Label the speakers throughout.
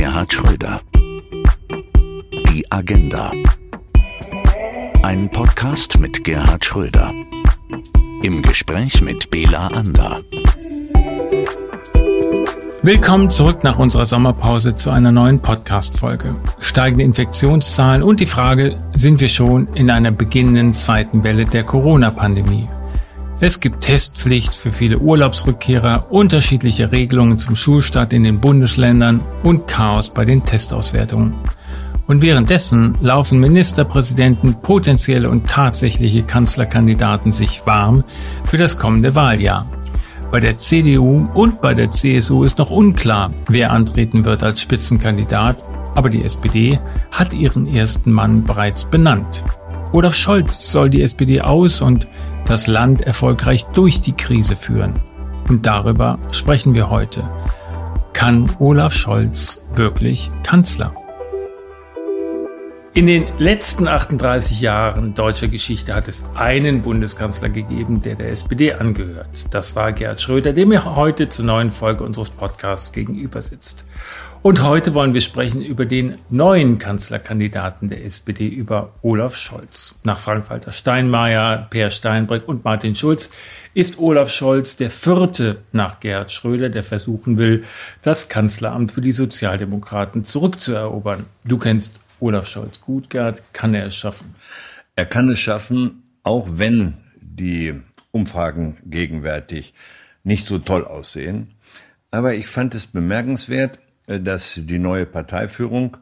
Speaker 1: Gerhard Schröder. Die Agenda. Ein Podcast mit Gerhard Schröder. Im Gespräch mit Bela Ander.
Speaker 2: Willkommen zurück nach unserer Sommerpause zu einer neuen Podcast-Folge. Steigende Infektionszahlen und die Frage, sind wir schon in einer beginnenden zweiten Welle der Corona-Pandemie? Es gibt Testpflicht für viele Urlaubsrückkehrer, unterschiedliche Regelungen zum Schulstart in den Bundesländern und Chaos bei den Testauswertungen. Und währenddessen laufen Ministerpräsidenten, potenzielle und tatsächliche Kanzlerkandidaten sich warm für das kommende Wahljahr. Bei der CDU und bei der CSU ist noch unklar, wer antreten wird als Spitzenkandidat, aber die SPD hat ihren ersten Mann bereits benannt. Olaf Scholz soll die SPD aus und das Land erfolgreich durch die Krise führen. Und darüber sprechen wir heute. Kann Olaf Scholz wirklich Kanzler? In den letzten 38 Jahren deutscher Geschichte hat es einen Bundeskanzler gegeben, der der SPD angehört. Das war Gerhard Schröder, der mir heute zur neuen Folge unseres Podcasts gegenüber sitzt. Und heute wollen wir sprechen über den neuen Kanzlerkandidaten der SPD, über Olaf Scholz. Nach Frank-Walter Steinmeier, Per Steinbrück und Martin Schulz ist Olaf Scholz der vierte nach Gerhard Schröder, der versuchen will, das Kanzleramt für die Sozialdemokraten zurückzuerobern. Du kennst Olaf Scholz gut, Gerhard. Kann er es schaffen?
Speaker 3: Er kann es schaffen, auch wenn die Umfragen gegenwärtig nicht so toll aussehen. Aber ich fand es bemerkenswert, dass die neue Parteiführung,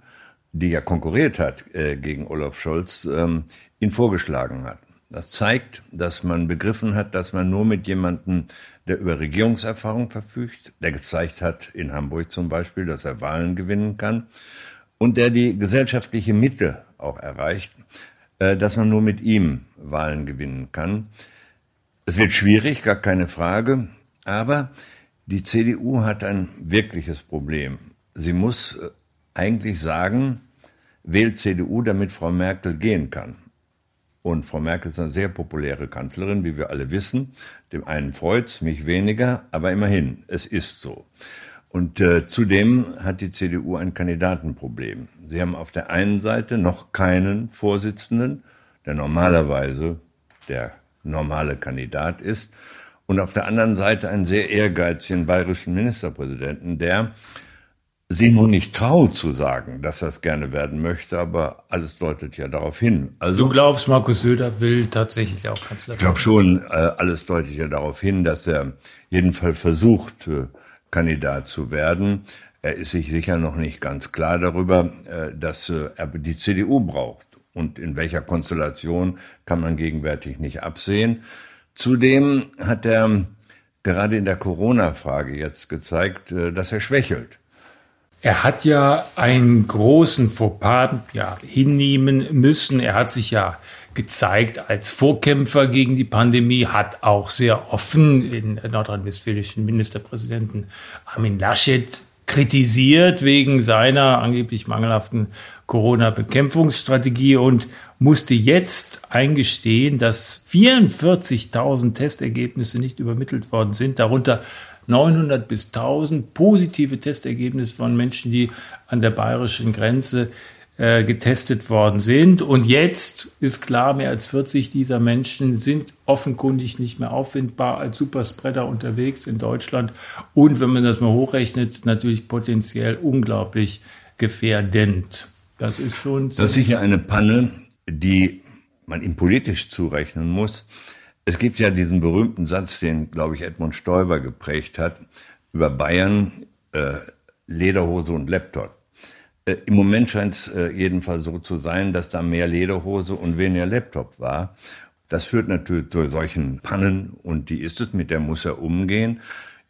Speaker 3: die ja konkurriert hat äh, gegen Olaf Scholz, ähm, ihn vorgeschlagen hat. Das zeigt, dass man begriffen hat, dass man nur mit jemandem, der über Regierungserfahrung verfügt, der gezeigt hat, in Hamburg zum Beispiel, dass er Wahlen gewinnen kann und der die gesellschaftliche Mitte auch erreicht, äh, dass man nur mit ihm Wahlen gewinnen kann. Es wird schwierig, gar keine Frage, aber die CDU hat ein wirkliches Problem sie muss äh, eigentlich sagen, wählt CDU, damit Frau Merkel gehen kann. Und Frau Merkel ist eine sehr populäre Kanzlerin, wie wir alle wissen. Dem einen freut's, mich weniger, aber immerhin, es ist so. Und äh, zudem hat die CDU ein Kandidatenproblem. Sie haben auf der einen Seite noch keinen Vorsitzenden, der normalerweise der normale Kandidat ist, und auf der anderen Seite einen sehr ehrgeizigen bayerischen Ministerpräsidenten, der sie nur nicht traut zu sagen, dass er es gerne werden möchte, aber alles deutet ja darauf hin.
Speaker 2: Also, du glaubst, Markus Söder will tatsächlich auch Kanzler werden?
Speaker 3: Ich glaube schon, äh, alles deutet ja darauf hin, dass er jedenfalls versucht, äh, Kandidat zu werden. Er ist sich sicher noch nicht ganz klar darüber, äh, dass er die CDU braucht. Und in welcher Konstellation kann man gegenwärtig nicht absehen. Zudem hat er gerade in der Corona-Frage jetzt gezeigt, dass er schwächelt.
Speaker 2: Er hat ja einen großen Fauxpas ja, hinnehmen müssen. Er hat sich ja gezeigt als Vorkämpfer gegen die Pandemie, hat auch sehr offen den nordrhein-westfälischen Ministerpräsidenten Armin Laschet kritisiert wegen seiner angeblich mangelhaften Corona-Bekämpfungsstrategie und musste jetzt eingestehen, dass 44.000 Testergebnisse nicht übermittelt worden sind, darunter 900 bis 1000 positive Testergebnisse von Menschen, die an der bayerischen Grenze äh, getestet worden sind. Und jetzt ist klar, mehr als 40 dieser Menschen sind offenkundig nicht mehr auffindbar als Superspreader unterwegs in Deutschland. Und wenn man das mal hochrechnet, natürlich potenziell unglaublich gefährdend. Das ist schon.
Speaker 3: Das ist sicher eine Panne, die man ihm politisch zurechnen muss. Es gibt ja diesen berühmten Satz, den, glaube ich, Edmund Stoiber geprägt hat, über Bayern, äh, Lederhose und Laptop. Äh, Im Moment scheint es äh, jedenfalls so zu sein, dass da mehr Lederhose und weniger Laptop war. Das führt natürlich zu solchen Pannen und die ist es, mit der muss er umgehen.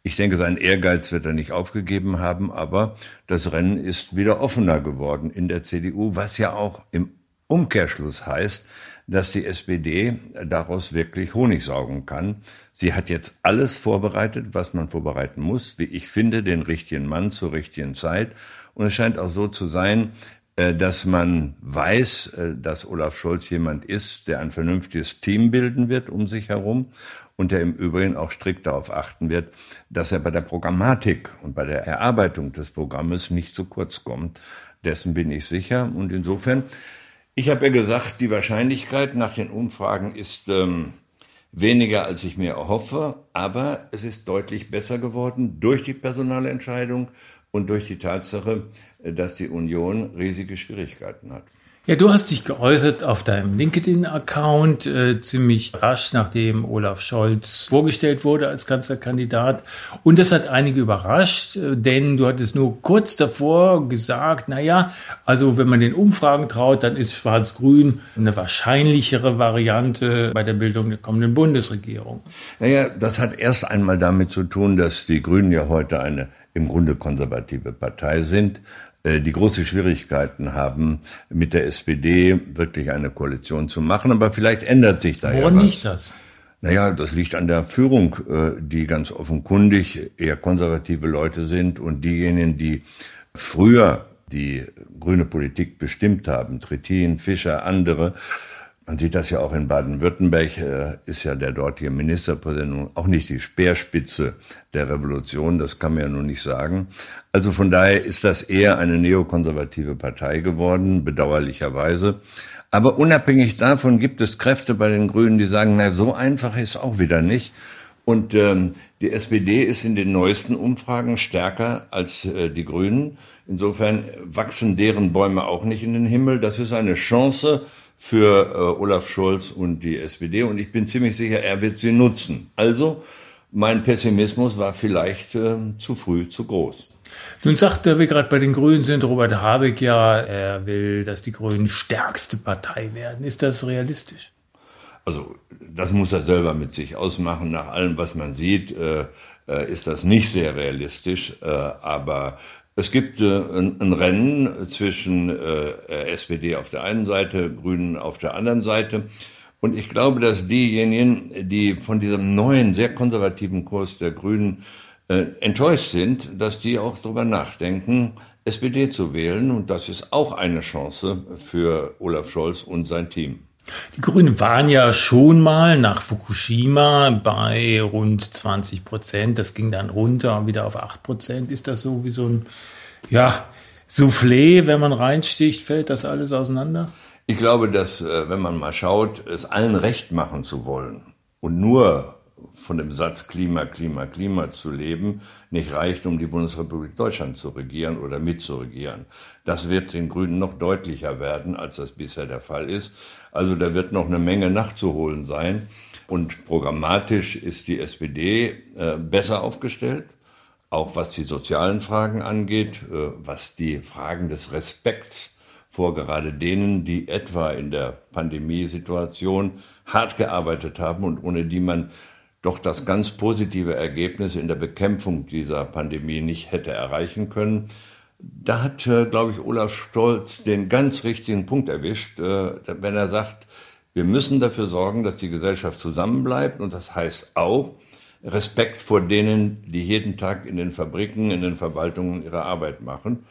Speaker 3: Ich denke, sein Ehrgeiz wird er nicht aufgegeben haben, aber das Rennen ist wieder offener geworden in der CDU, was ja auch im Umkehrschluss heißt, dass die SPD daraus wirklich Honig saugen kann. Sie hat jetzt alles vorbereitet, was man vorbereiten muss. Wie ich finde, den richtigen Mann zur richtigen Zeit. Und es scheint auch so zu sein, äh, dass man weiß, äh, dass Olaf Scholz jemand ist, der ein vernünftiges Team bilden wird um sich herum und der im Übrigen auch strikt darauf achten wird, dass er bei der Programmatik und bei der Erarbeitung des Programmes nicht zu kurz kommt. Dessen bin ich sicher. Und insofern, ich habe ja gesagt, die Wahrscheinlichkeit nach den Umfragen ist ähm, weniger, als ich mir erhoffe, aber es ist deutlich besser geworden durch die Personalentscheidung und durch die Tatsache, äh, dass die Union riesige Schwierigkeiten hat.
Speaker 2: Ja, du hast dich geäußert auf deinem LinkedIn-Account äh, ziemlich rasch, nachdem Olaf Scholz vorgestellt wurde als Kanzlerkandidat. Und das hat einige überrascht, äh, denn du hattest nur kurz davor gesagt, naja, also wenn man den Umfragen traut, dann ist Schwarz-Grün eine wahrscheinlichere Variante bei der Bildung der kommenden Bundesregierung.
Speaker 3: Naja, das hat erst einmal damit zu tun, dass die Grünen ja heute eine im Grunde konservative Partei sind die große Schwierigkeiten haben, mit der SPD wirklich eine Koalition zu machen. Aber vielleicht ändert sich da Woran ja was.
Speaker 2: liegt das?
Speaker 3: Naja, das liegt an der Führung, äh, die ganz offenkundig eher konservative Leute sind und diejenigen, die früher die grüne Politik bestimmt haben, Trittin, Fischer, andere, man sieht das ja auch in Baden-Württemberg, äh, ist ja der dortige Ministerpräsident auch nicht die Speerspitze der Revolution, das kann man ja nun nicht sagen. Also von daher ist das eher eine neokonservative Partei geworden, bedauerlicherweise. Aber unabhängig davon gibt es Kräfte bei den Grünen, die sagen, na, so einfach ist auch wieder nicht. Und ähm, die SPD ist in den neuesten Umfragen stärker als äh, die Grünen. Insofern wachsen deren Bäume auch nicht in den Himmel. Das ist eine Chance für äh, Olaf Scholz und die SPD und ich bin ziemlich sicher, er wird sie nutzen. Also mein Pessimismus war vielleicht äh, zu früh zu groß.
Speaker 2: Nun sagt, wir gerade bei den Grünen sind, Robert Habeck ja, er will, dass die Grünen stärkste Partei werden. Ist das realistisch?
Speaker 3: Also das muss er selber mit sich ausmachen. Nach allem, was man sieht, äh, äh ist das nicht sehr realistisch. Äh, aber es gibt äh, ein, ein, Rennen zwischen äh, SPD auf der einen Seite, Grünen auf der anderen Seite. Und ich glaube, dass diejenigen, die von diesem neuen, sehr konservativen Kurs der Grünen äh, enttäuscht sind, dass die auch darüber nachdenken, SPD zu wählen. Und das ist auch eine Chance für Olaf Scholz und sein Team.
Speaker 2: Die Grünen waren ja schon mal nach Fukushima bei rund 20 Prozent. Das ging dann runter wieder auf 8 Prozent. Ist das so wie so ein ja, Soufflé, wenn man reinsticht, fällt das alles auseinander?
Speaker 3: Ich glaube, dass, äh, wenn man mal schaut, es allen recht machen zu wollen und nur von dem Satz Klima, Klima, Klima zu leben, nicht reicht, um die Bundesrepublik Deutschland zu regieren oder mitzuregieren. Das wird den Grünen noch deutlicher werden, als das bisher der Fall ist. Also da wird noch eine Menge nachzuholen sein. Und programmatisch ist die SPD äh, besser aufgestellt, auch was die sozialen Fragen angeht, äh, was die Fragen des Respekts vor gerade denen, die etwa in der Pandemiesituation hart gearbeitet haben und ohne die man doch das ganz positive Ergebnis in der Bekämpfung dieser Pandemie nicht hätte erreichen können. Da hat, äh, glaube ich, Olaf Stolz den ganz richtigen Punkt erwischt, äh, wenn er sagt, wir müssen dafür sorgen, dass die Gesellschaft zusammenbleibt und das heißt auch Respekt vor denen, die jeden Tag in den Fabriken, in den Verwaltungen ihre Arbeit machen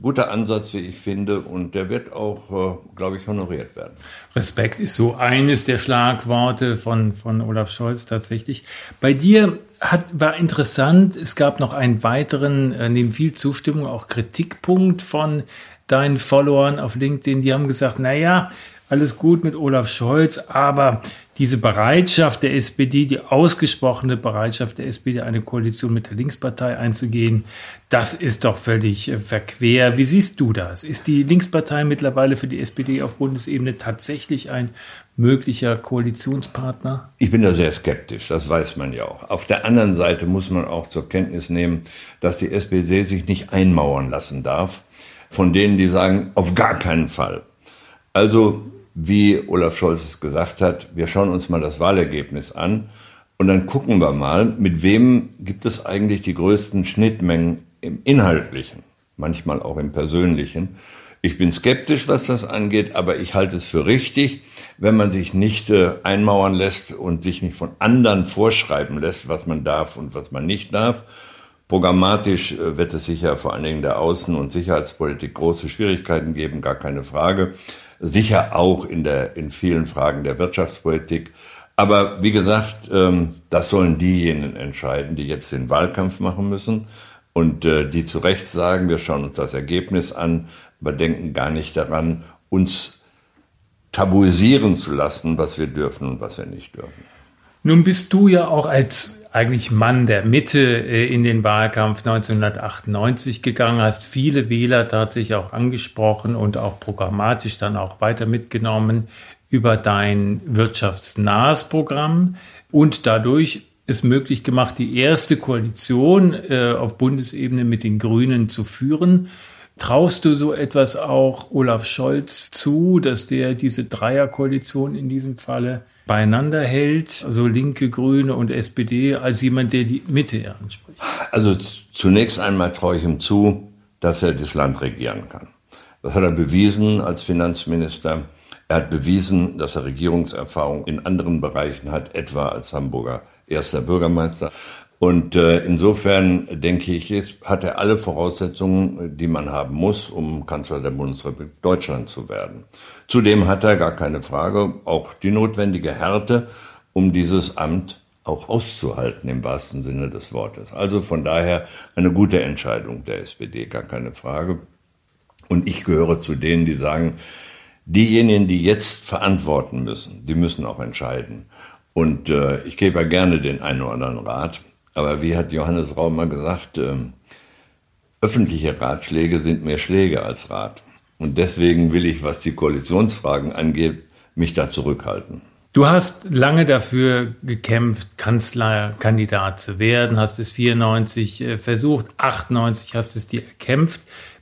Speaker 3: guter Ansatz, wie ich finde, und der wird auch, äh, glaube ich, honoriert werden.
Speaker 2: Respekt ist so eines der Schlagworte von, von Olaf Scholz tatsächlich. Bei dir hat, war interessant, es gab noch einen weiteren, äh, neben viel Zustimmung, auch Kritikpunkt von deinen Followern auf LinkedIn. Die haben gesagt, naja, alles gut mit Olaf Scholz, aber diese Bereitschaft der SPD, die ausgesprochene Bereitschaft der SPD, eine Koalition mit der Linkspartei einzugehen, das ist doch völlig äh, verquer. Wie siehst du das? Ist die Linkspartei mittlerweile für die SPD auf Bundesebene tatsächlich ein möglicher Koalitionspartner?
Speaker 3: Ich bin da sehr skeptisch, das weiß man ja auch. Auf der anderen Seite muss man auch zur Kenntnis nehmen, dass die SPD sich nicht einmauern lassen darf von denen, die sagen, auf gar keinen Fall. Also wie Olaf Scholz es gesagt hat, wir schauen uns mal das Wahlergebnis an und dann gucken wir mal, mit wem gibt es eigentlich die größten Schnittmengen im Inhaltlichen, manchmal auch im Persönlichen. Ich bin skeptisch, was das angeht, aber ich halte es für richtig, wenn man sich nicht äh, einmauern lässt und sich nicht von anderen vorschreiben lässt, was man darf und was man nicht darf. Programmatisch äh, wird es sicher vor allen Dingen der Außen- und Sicherheitspolitik große Schwierigkeiten geben, gar keine Frage. Sicher auch in, der, in vielen Fragen der Wirtschaftspolitik. Aber wie gesagt, ähm, das sollen diejenigen entscheiden, die jetzt den Wahlkampf machen müssen und äh, die zu Recht sagen, wir schauen uns das Ergebnis an, aber denken gar nicht daran, uns tabuisieren zu lassen, was wir dürfen und was wir nicht dürfen.
Speaker 2: Nun bist du ja auch als eigentlich Mann der Mitte äh, in den Wahlkampf 1998 gegangen, hast viele Wähler tatsächlich auch angesprochen und auch programmatisch dann auch weiter mitgenommen über dein wirtschaftsnahes Programm und dadurch es möglich gemacht, die erste Koalition äh, auf Bundesebene mit den Grünen zu führen. Traust du so etwas auch Olaf Scholz zu, dass der diese Dreierkoalition in diesem Falle beieinander hält, also Linke, Grüne und SPD, als jemand, der die Mitte anspricht?
Speaker 3: Also zunächst einmal traue ich ihm zu, dass er das Land regieren kann. Das hat er bewiesen als Finanzminister. Er hat bewiesen, dass er Regierungserfahrung in anderen Bereichen hat, etwa als Hamburger erster Bürgermeister. Und äh, insofern denke ich, ist, hat er alle Voraussetzungen, die man haben muss, um Kanzler der Bundesrepublik Deutschland zu werden. Zudem hat er gar keine Frage auch die notwendige Härte, um dieses Amt auch auszuhalten im wahrsten Sinne des Wortes. Also von daher eine gute Entscheidung der SPD, gar keine Frage. Und ich gehöre zu denen, die sagen, diejenigen, die jetzt verantworten müssen, die müssen auch entscheiden. Und äh, ich gebe ja gerne den einen oder anderen Rat, aber wie hat Johannes Raum mal gesagt, äh, öffentliche Ratschläge sind mehr Schläge als Rat. Und deswegen will ich, was die Koalitionsfragen angeht, mich da zurückhalten.
Speaker 2: Du hast lange dafür gekämpft, Kanzlerkandidat zu werden, hast es 94 äh, versucht, 98 hast es dir erkämpft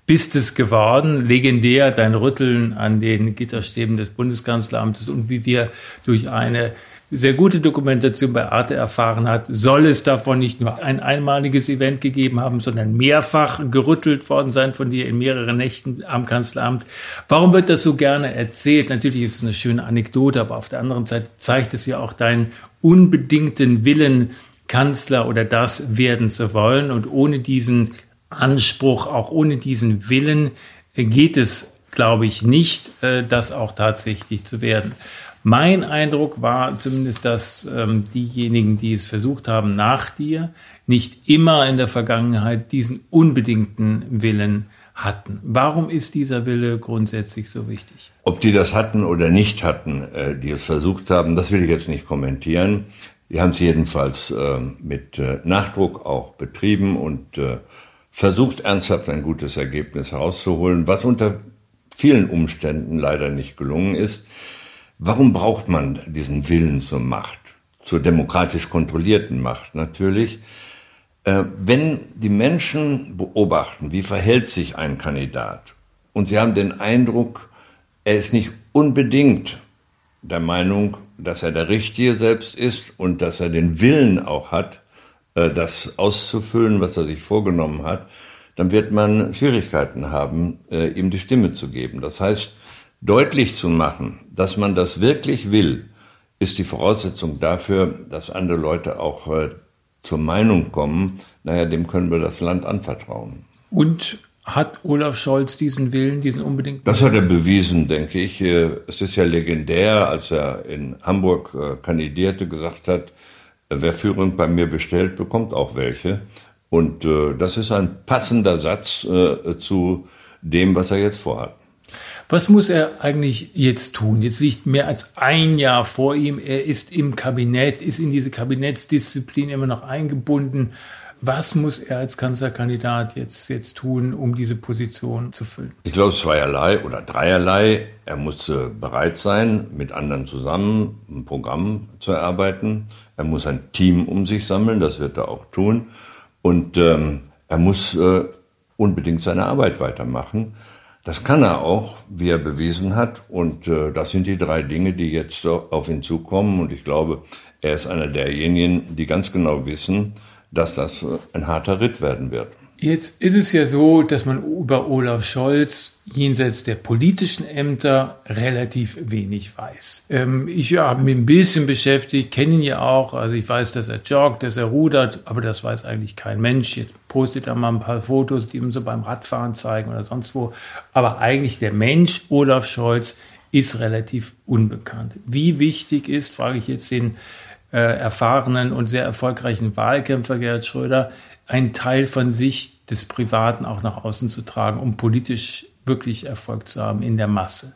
Speaker 2: bist es geworden. Legendär dein Rütteln an den Gitterstäben des Bundeskanzleramtes und wie wir durch eine sehr gute Dokumentation bei Arte erfahren hat, soll es davon nicht nur ein einmaliges Event gegeben haben, sondern mehrfach gerüttelt worden sein von dir in mehreren Nächten am Kanzleramt. Warum wird das so gerne erzählt? Natürlich ist es eine schöne Anekdote, aber auf der anderen Seite zeigt es ja auch deinen unbedingten Willen, Kanzler oder das werden zu wollen. Und ohne diesen Anspruch, auch ohne diesen Willen äh, geht es, glaube ich, nicht, äh, das auch tatsächlich zu werden. Mein Eindruck war zumindest, dass ähm, diejenigen, die es versucht haben nach dir, nicht immer in der Vergangenheit diesen unbedingten Willen hatten. Warum ist dieser Wille grundsätzlich so wichtig?
Speaker 3: Ob die das hatten oder nicht hatten, äh, die es versucht haben, das will ich jetzt nicht kommentieren. Die haben es jedenfalls äh, mit äh, Nachdruck auch betrieben und äh, versucht ernsthaft ein gutes Ergebnis herauszuholen, was unter vielen Umständen leider nicht gelungen ist. Warum braucht man diesen Willen zur Macht, zur demokratisch kontrollierten Macht natürlich? Äh, wenn die Menschen beobachten, wie verhält sich ein Kandidat, und sie haben den Eindruck, er ist nicht unbedingt der Meinung, dass er der Richtige selbst ist und dass er den Willen auch hat, äh, das auszufüllen, was er sich vorgenommen hat, dann wird man Schwierigkeiten haben, äh, ihm die Stimme zu geben. Das heißt, deutlich zu machen, dass man das wirklich will, ist die Voraussetzung dafür, dass andere Leute auch äh, zur Meinung kommen, naja, dem können wir das Land anvertrauen.
Speaker 2: Und hat Olaf Scholz diesen Willen, diesen unbedingt?
Speaker 3: Das hat er bewiesen, denke ich. Es ist ja legendär, als er in Hamburg kandidierte, gesagt hat, wer Führung bei mir bestellt, bekommt auch welche. Und äh, das ist ein passender Satz äh, zu dem, was er jetzt vorhat.
Speaker 2: Was muss er eigentlich jetzt tun? Jetzt liegt mehr als ein Jahr vor ihm. Er ist im Kabinett, ist in diese Kabinettsdisziplin immer noch eingebunden. Was muss er als Kanzlerkandidat jetzt, jetzt tun, um diese Position zu füllen?
Speaker 3: Ich glaube zweierlei oder dreierlei. Er muss äh, bereit sein, mit anderen zusammen ein Programm zu erarbeiten. Er muss ein Team um sich sammeln, das wird er auch tun. Und ähm, er muss äh, unbedingt seine Arbeit weitermachen. Das kann er auch, wie er bewiesen hat. Und äh, das sind die drei Dinge, die jetzt auf ihn zukommen. Und ich glaube, er ist einer derjenigen, die ganz genau wissen, dass das ein harter Ritt werden wird.
Speaker 2: Jetzt ist es ja so, dass man über Olaf Scholz jenseits der politischen Ämter relativ wenig weiß. Ähm, ich habe mich ein bisschen beschäftigt, kenne ihn ja auch. Also ich weiß, dass er joggt, dass er rudert, aber das weiß eigentlich kein Mensch. Jetzt postet er mal ein paar Fotos, die ihm so beim Radfahren zeigen oder sonst wo. Aber eigentlich der Mensch Olaf Scholz ist relativ unbekannt. Wie wichtig ist, frage ich jetzt den äh, erfahrenen und sehr erfolgreichen Wahlkämpfer Gerhard Schröder, einen Teil von sich des Privaten auch nach außen zu tragen, um politisch wirklich Erfolg zu haben in der Masse?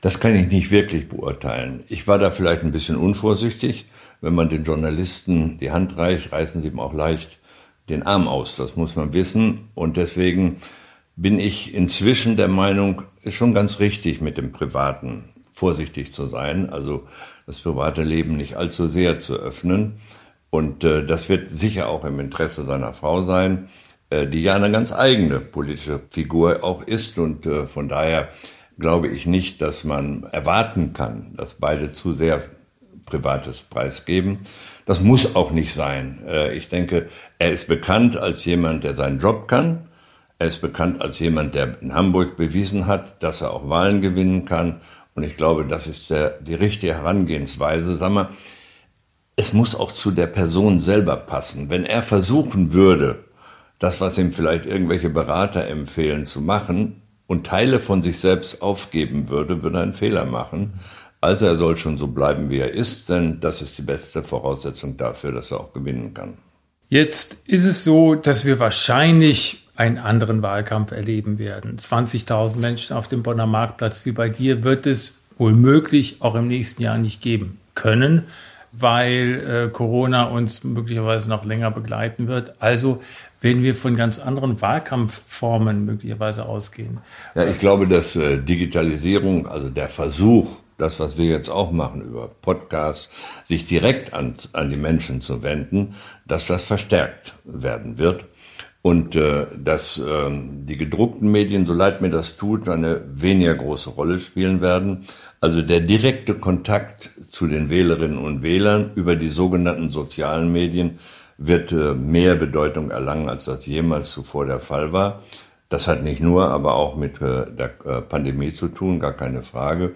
Speaker 3: Das kann ich nicht wirklich beurteilen. Ich war da vielleicht ein bisschen unvorsichtig. Wenn man den Journalisten die Hand reicht, reißen sie ihm auch leicht den Arm aus. Das muss man wissen. Und deswegen bin ich inzwischen der Meinung, ist schon ganz richtig, mit dem Privaten vorsichtig zu sein. Also das private Leben nicht allzu sehr zu öffnen. Und äh, das wird sicher auch im Interesse seiner Frau sein, äh, die ja eine ganz eigene politische Figur auch ist. Und äh, von daher glaube ich nicht, dass man erwarten kann, dass beide zu sehr Privates preisgeben. Das muss auch nicht sein. Äh, ich denke, er ist bekannt als jemand, der seinen Job kann. Er ist bekannt als jemand, der in Hamburg bewiesen hat, dass er auch Wahlen gewinnen kann. Und ich glaube, das ist der, die richtige Herangehensweise. Sag mal, es muss auch zu der Person selber passen. Wenn er versuchen würde, das, was ihm vielleicht irgendwelche Berater empfehlen, zu machen und Teile von sich selbst aufgeben würde, würde er einen Fehler machen. Also er soll schon so bleiben, wie er ist, denn das ist die beste Voraussetzung dafür, dass er auch gewinnen kann.
Speaker 2: Jetzt ist es so, dass wir wahrscheinlich einen anderen Wahlkampf erleben werden. 20.000 Menschen auf dem Bonner Marktplatz wie bei dir wird es wohl möglich auch im nächsten Jahr nicht geben können weil äh, Corona uns möglicherweise noch länger begleiten wird. Also werden wir von ganz anderen Wahlkampfformen möglicherweise ausgehen.
Speaker 3: Ja, ich glaube, dass äh, Digitalisierung, also der Versuch, das, was wir jetzt auch machen über Podcasts, sich direkt an, an die Menschen zu wenden, dass das verstärkt werden wird und äh, dass äh, die gedruckten Medien, so leid mir das tut, eine weniger große Rolle spielen werden. Also der direkte Kontakt zu den Wählerinnen und Wählern über die sogenannten sozialen Medien wird äh, mehr Bedeutung erlangen, als das jemals zuvor der Fall war. Das hat nicht nur, aber auch mit äh, der äh, Pandemie zu tun, gar keine Frage.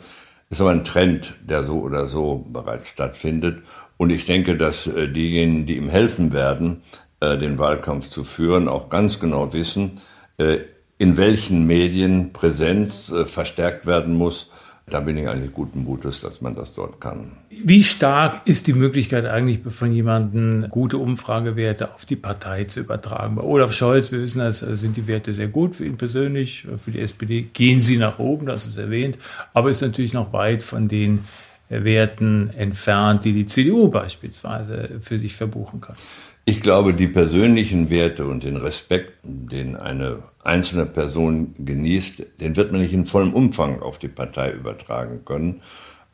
Speaker 3: Ist aber ein Trend, der so oder so bereits stattfindet. Und ich denke, dass äh, diejenigen, die ihm helfen werden, äh, den Wahlkampf zu führen, auch ganz genau wissen, äh, in welchen Medien Präsenz äh, verstärkt werden muss. Da bin ich eigentlich guten Mutes, dass man das dort kann.
Speaker 2: Wie stark ist die Möglichkeit eigentlich von jemandem gute Umfragewerte auf die Partei zu übertragen? Bei Olaf Scholz, wir wissen, das sind die Werte sehr gut für ihn persönlich. Für die SPD gehen sie nach oben, das ist erwähnt, aber ist natürlich noch weit von den Werten entfernt, die die CDU beispielsweise für sich verbuchen kann.
Speaker 3: Ich glaube, die persönlichen Werte und den Respekt, den eine einzelne Person genießt, den wird man nicht in vollem Umfang auf die Partei übertragen können.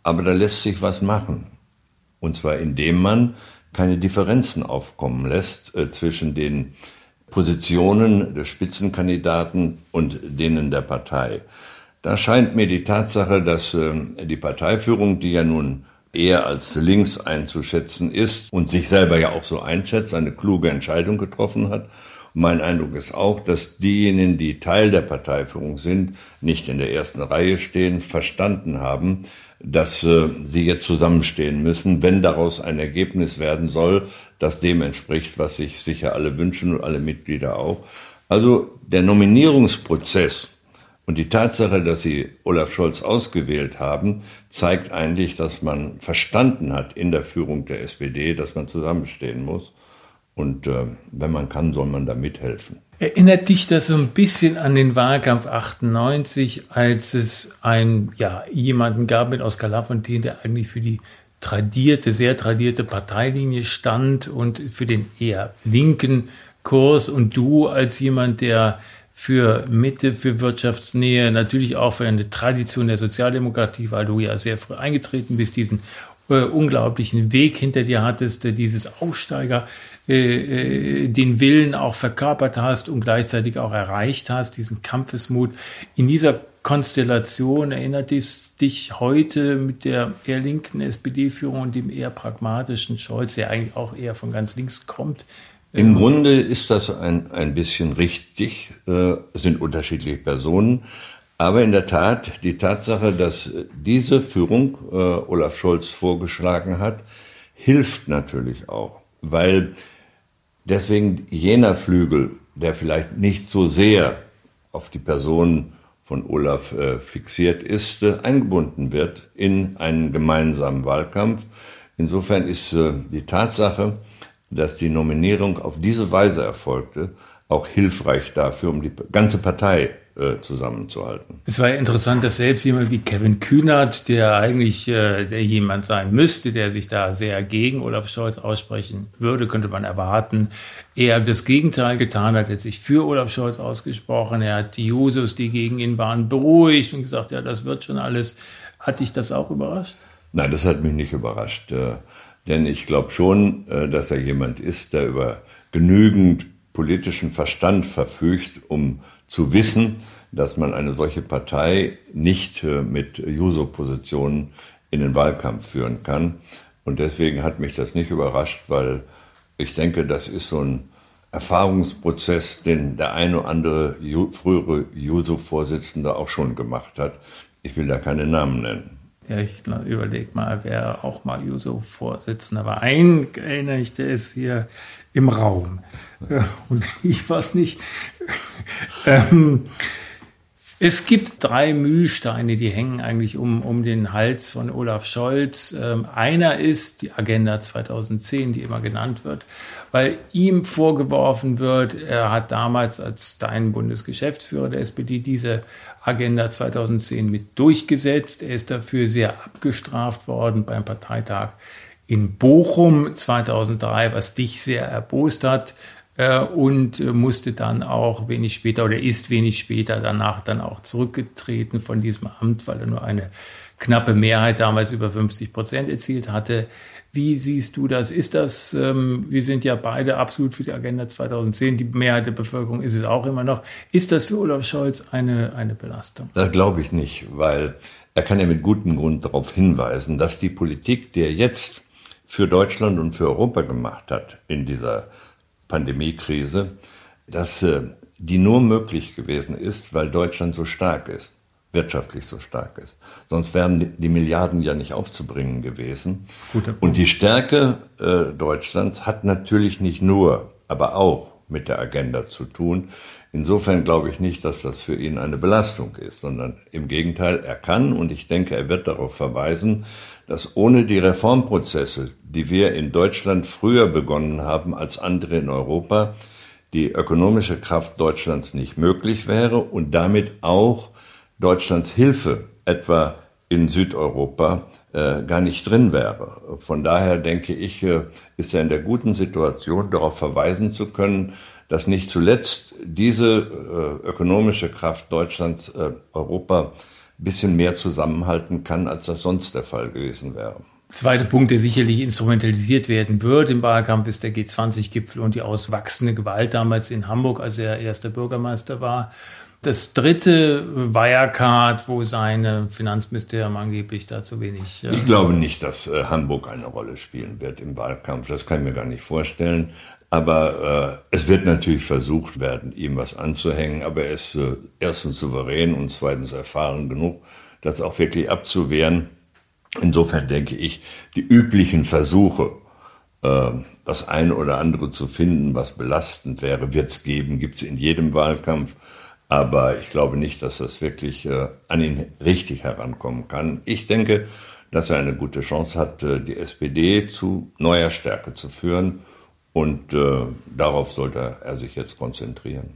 Speaker 3: Aber da lässt sich was machen. Und zwar indem man keine Differenzen aufkommen lässt äh, zwischen den Positionen des Spitzenkandidaten und denen der Partei. Da scheint mir die Tatsache, dass äh, die Parteiführung, die ja nun eher als links einzuschätzen ist und sich selber ja auch so einschätzt, eine kluge Entscheidung getroffen hat. Mein Eindruck ist auch, dass diejenigen, die Teil der Parteiführung sind, nicht in der ersten Reihe stehen, verstanden haben, dass äh, sie jetzt zusammenstehen müssen, wenn daraus ein Ergebnis werden soll, das dem entspricht, was sich sicher alle wünschen und alle Mitglieder auch. Also der Nominierungsprozess und die Tatsache, dass sie Olaf Scholz ausgewählt haben, zeigt eigentlich, dass man verstanden hat in der Führung der SPD, dass man zusammenstehen muss. Und äh, wenn man kann, soll man da mithelfen.
Speaker 2: Erinnert dich das so ein bisschen an den Wahlkampf 98, als es ein, ja, jemanden gab mit Oskar Lafontaine, der eigentlich für die tradierte, sehr tradierte Parteilinie stand und für den eher linken Kurs und du als jemand, der für Mitte, für Wirtschaftsnähe, natürlich auch für eine Tradition der Sozialdemokratie, weil du ja sehr früh eingetreten bist, diesen äh, unglaublichen Weg hinter dir hattest, dieses Aufsteiger, äh, äh, den Willen auch verkörpert hast und gleichzeitig auch erreicht hast, diesen Kampfesmut. In dieser Konstellation erinnert es dich heute mit der eher linken SPD-Führung und dem eher pragmatischen Scholz, der eigentlich auch eher von ganz links kommt,
Speaker 3: Im Grunde ist das ein, ein bisschen richtig, äh, sind unterschiedliche Personen. Aber in der Tat, die Tatsache, dass diese Führung äh, Olaf Scholz vorgeschlagen hat, hilft natürlich auch, weil deswegen jener Flügel, der vielleicht nicht so sehr auf die Person von Olaf äh, fixiert ist, äh, eingebunden wird in einen gemeinsamen Wahlkampf. Insofern ist äh, die Tatsache, dass die Nominierung auf diese Weise erfolgte, auch hilfreich dafür, um die ganze Partei äh, zusammenzuhalten.
Speaker 2: Es war ja interessant, dass selbst jemand wie Kevin Kühnert, der eigentlich äh, der jemand sein müsste, der sich da sehr gegen Olaf Scholz aussprechen würde, könnte man erwarten, er das Gegenteil getan hat, er hat sich für Olaf Scholz ausgesprochen, er hat die Jusos, die gegen ihn waren, beruhigt und gesagt, ja, das wird schon alles. Hat dich das auch überrascht?
Speaker 3: Nein, das hat mich nicht überrascht. Denn ich glaube schon, äh, dass er jemand ist, der über genügend politischen Verstand verfügt, um zu wissen, dass man eine solche Partei nicht äh, mit Juso-Positionen in den Wahlkampf führen kann. Und deswegen hat mich das nicht überrascht, weil ich denke, das ist so ein Erfahrungsprozess, den der eine oder andere frühere Juso-Vorsitzende auch schon gemacht hat. Ich will da keine Namen nennen.
Speaker 2: Ja, ich überlege mal, wer auch mal Juso-Vorsitzender war. Ein erinnere ich, der ist hier im Raum. Und ich weiß nicht. ähm, es gibt drei Mühlsteine, die hängen eigentlich um, um den Hals von Olaf Scholz. Ähm, einer ist die Agenda 2010, die immer genannt wird, weil ihm vorgeworfen wird, er hat damals als dein Bundesgeschäftsführer der SPD diese Agenda 2010 mit durchgesetzt. Er ist dafür sehr abgestraft worden beim Parteitag in Bochum 2003, was dich sehr erbost hat und äh, musste dann auch wenig später oder ist wenig später danach dann auch zurückgetreten von diesem Amt, weil er nur eine knappe Mehrheit damals über 50 Prozent erzielt hatte. Wie siehst du das? Ist das, ähm, wir sind ja beide absolut für die Agenda 2010, die Mehrheit der Bevölkerung ist es auch immer noch. Ist das für Olaf Scholz eine, eine Belastung?
Speaker 3: Das glaube ich nicht, weil er kann ja mit gutem Grund darauf hinweisen, dass die Politik, die er jetzt für Deutschland und für Europa gemacht hat in dieser Pandemiekrise, dass äh, die nur möglich gewesen ist, weil Deutschland so stark ist, wirtschaftlich so stark ist. Sonst wären die Milliarden ja nicht aufzubringen gewesen. Und die Stärke äh, Deutschlands hat natürlich nicht nur, aber auch mit der Agenda zu tun. Insofern glaube ich nicht, dass das für ihn eine Belastung ist, sondern im Gegenteil, er kann und ich denke, er wird darauf verweisen, dass ohne die Reformprozesse, die wir in Deutschland früher begonnen haben als andere in Europa, die ökonomische Kraft Deutschlands nicht möglich wäre und damit auch Deutschlands Hilfe etwa in Südeuropa äh, gar nicht drin wäre. Von daher denke ich, äh, ist er in der guten Situation, darauf verweisen zu können, dass nicht zuletzt diese äh, ökonomische Kraft Deutschlands äh, Europa bisschen mehr zusammenhalten kann, als das sonst der Fall gewesen wäre.
Speaker 2: Zweiter Punkt, der sicherlich instrumentalisiert werden wird im Wahlkampf, ist der G20-Gipfel und die auswachsende Gewalt damals in Hamburg, als er erster Bürgermeister war. Das dritte Wirecard, wo seine Finanzministerium angeblich da zu wenig.
Speaker 3: Äh ich glaube nicht, dass äh, Hamburg eine Rolle spielen wird im Wahlkampf. Das kann ich mir gar nicht vorstellen. Aber äh, es wird natürlich versucht werden, ihm was anzuhängen. Aber er ist äh, erstens souverän und zweitens erfahren genug, das auch wirklich abzuwehren. Insofern denke ich, die üblichen Versuche, äh, das eine oder andere zu finden, was belastend wäre, wird es geben, gibt es in jedem Wahlkampf. Aber ich glaube nicht, dass das wirklich äh, an ihn richtig herankommen kann. Ich denke, dass er eine gute Chance hat, äh, die SPD zu neuer Stärke zu führen und äh, darauf sollte er sich jetzt konzentrieren.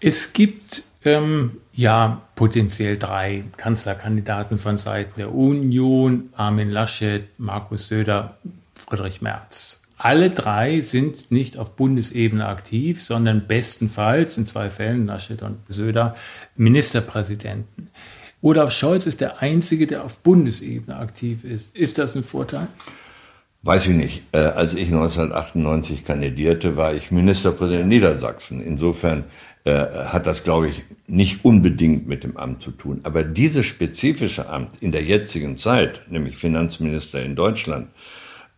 Speaker 2: Es gibt ähm, ja potenziell drei Kanzlerkandidaten von Seiten der Union, Armin Laschet, Markus Söder, Friedrich Merz. Alle drei sind nicht auf Bundesebene aktiv, sondern bestenfalls in zwei Fällen, Laschet und Söder, Ministerpräsidenten. Olaf Scholz ist der Einzige, der auf Bundesebene aktiv ist. Ist das ein Vorteil?
Speaker 3: Weiß ich nicht. Äh, als ich 1998 kandidierte, war ich Ministerpräsident Niedersachsen. Insofern äh, hat das, glaube ich, nicht unbedingt mit dem Amt zu tun. Aber dieses spezifische Amt in der jetzigen Zeit, nämlich Finanzminister in Deutschland,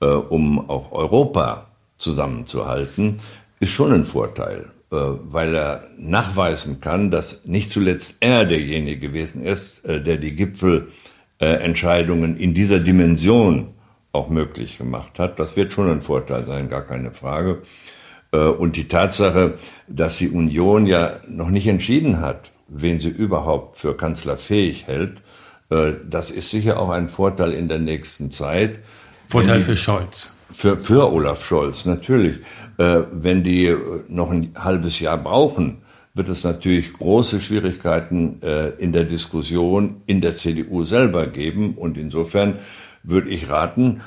Speaker 3: äh, um auch Europa zusammenzuhalten, ist schon ein Vorteil, weil er nachweisen kann, dass nicht zuletzt er derjenige gewesen ist, der die Gipfelentscheidungen in dieser Dimension auch möglich gemacht hat. Das wird schon ein Vorteil sein, gar keine Frage. Äh, und die Tatsache, dass die Union ja noch nicht entschieden hat, wen sie überhaupt für kanzlerfähig hält, das ist sicher auch ein Vorteil in der nächsten Zeit.
Speaker 2: Vorteil die, für Scholz.
Speaker 3: Für, für Olaf Scholz, natürlich. Äh, wenn die äh, noch ein halbes Jahr brauchen, wird es natürlich große Schwierigkeiten äh, in der Diskussion in der CDU selber geben. Und insofern würde ich raten,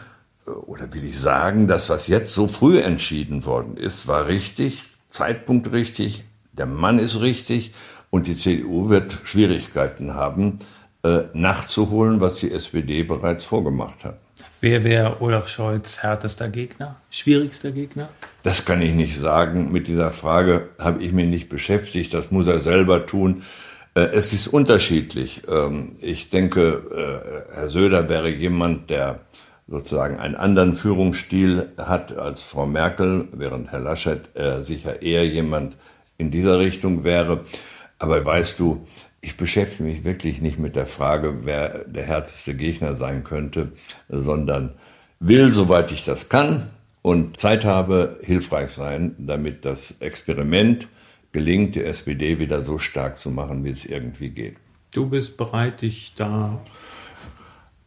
Speaker 3: äh, oder will ich sagen, dass was jetzt so früh entschieden worden ist, war richtig, Zeitpunkt richtig, der Mann ist richtig und die CDU wird Schwierigkeiten haben, äh, nachzuholen, was die SPD bereits vorgemacht hat.
Speaker 2: Wer wäre Olaf Scholz härtester Gegner, schwierigster Gegner?
Speaker 3: Das kann ich nicht sagen. Mit dieser Frage habe ich mich nicht beschäftigt. Das muss er selber tun. Äh, es ist unterschiedlich. Ähm, ich denke, äh, Herr Söder wäre jemand, der sozusagen einen anderen Führungsstil hat als Frau Merkel, während Herr Laschet äh, sicher eher jemand in dieser Richtung wäre. Aber weißt du, ich beschäftige mich wirklich nicht mit der Frage, wer der härteste Gegner sein könnte, sondern will, soweit ich das kann und Zeit habe, hilfreich sein, damit das Experiment gelingt, die SPD wieder so stark zu machen, wie es irgendwie geht.
Speaker 2: Du bist bereit, dich da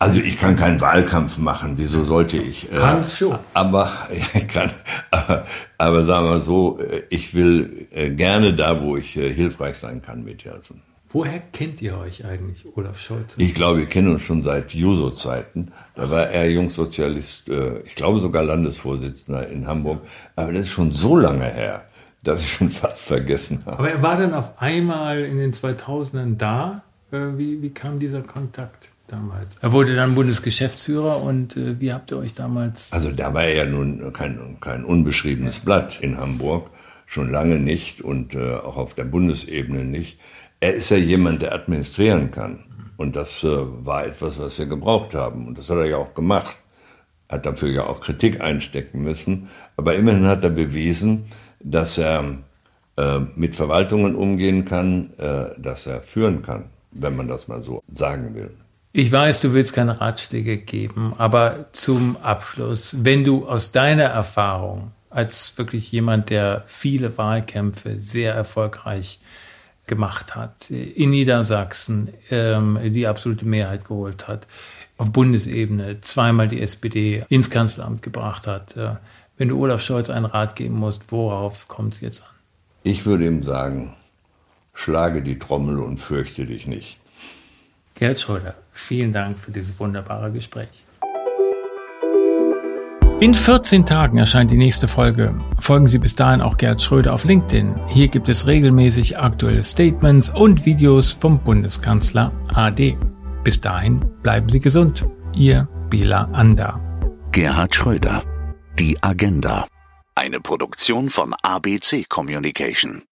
Speaker 3: also ich kann keinen Wahlkampf machen, wieso sollte ich?
Speaker 2: Äh, Kannst schon.
Speaker 3: Aber ich kann, aber, aber sagen wir mal so, äh, ich will äh, gerne da, wo ich hilfreich sein kann, mithelfen.
Speaker 2: Woher kennt ihr euch eigentlich, Olaf Scholz?
Speaker 3: Ich glaube, wir kennen uns schon seit Juso-Zeiten. Da war er Jungsozialist, ich glaube sogar Landesvorsitzender in Hamburg. Aber das ist schon so lange her, dass ich schon fast vergessen habe.
Speaker 2: Aber er war dann auf einmal in den 2000ern da. Äh, wie, wie kam dieser Kontakt? damals. Er wurde dann Bundesgeschäftsführer und äh, wie habt ihr euch damals?
Speaker 3: Also da war er ja nun kein, kein unbeschriebenes Blatt in Hamburg, schon lange nicht und äh, auch auf der Bundesebene nicht er ist ja jemand, der administrieren kann. Und das äh, war etwas, was wir gebraucht haben. Und das hat er ja auch gemacht. Hat dafür ja auch Kritik einstecken müssen. Aber immerhin hat er bewiesen, dass er äh, mit Verwaltungen umgehen kann, äh, dass er führen kann, wenn man das mal so sagen will.
Speaker 2: Ich weiß, du willst keine Ratschläge geben, aber zum Abschluss, wenn du aus deiner Erfahrung als wirklich jemand, der viele Wahlkämpfe sehr erfolgreich gemacht hat, in Niedersachsen ähm, die absolute Mehrheit geholt hat, auf Bundesebene zweimal die SPD ins Kanzleramt gebracht hat. Äh, wenn du Olaf Scholz einen Rat geben musst, worauf kommt es jetzt an?
Speaker 3: Ich würde ihm sagen, schlage die Trommel und fürchte dich nicht.
Speaker 2: Gerd Schröder, vielen Dank für dieses wunderbare Gespräch. In 14 Tagen erscheint die nächste Folge. Folgen Sie bis dahin auch Gerd Schröder auf LinkedIn. Hier gibt es regelmäßig aktuelle Statements und Videos vom Bundeskanzler AD. Bis dahin bleiben Sie gesund. Ihr Bela Ander.
Speaker 1: Gerhard Schröder. Die Agenda. Eine Produktion von ABC Communication.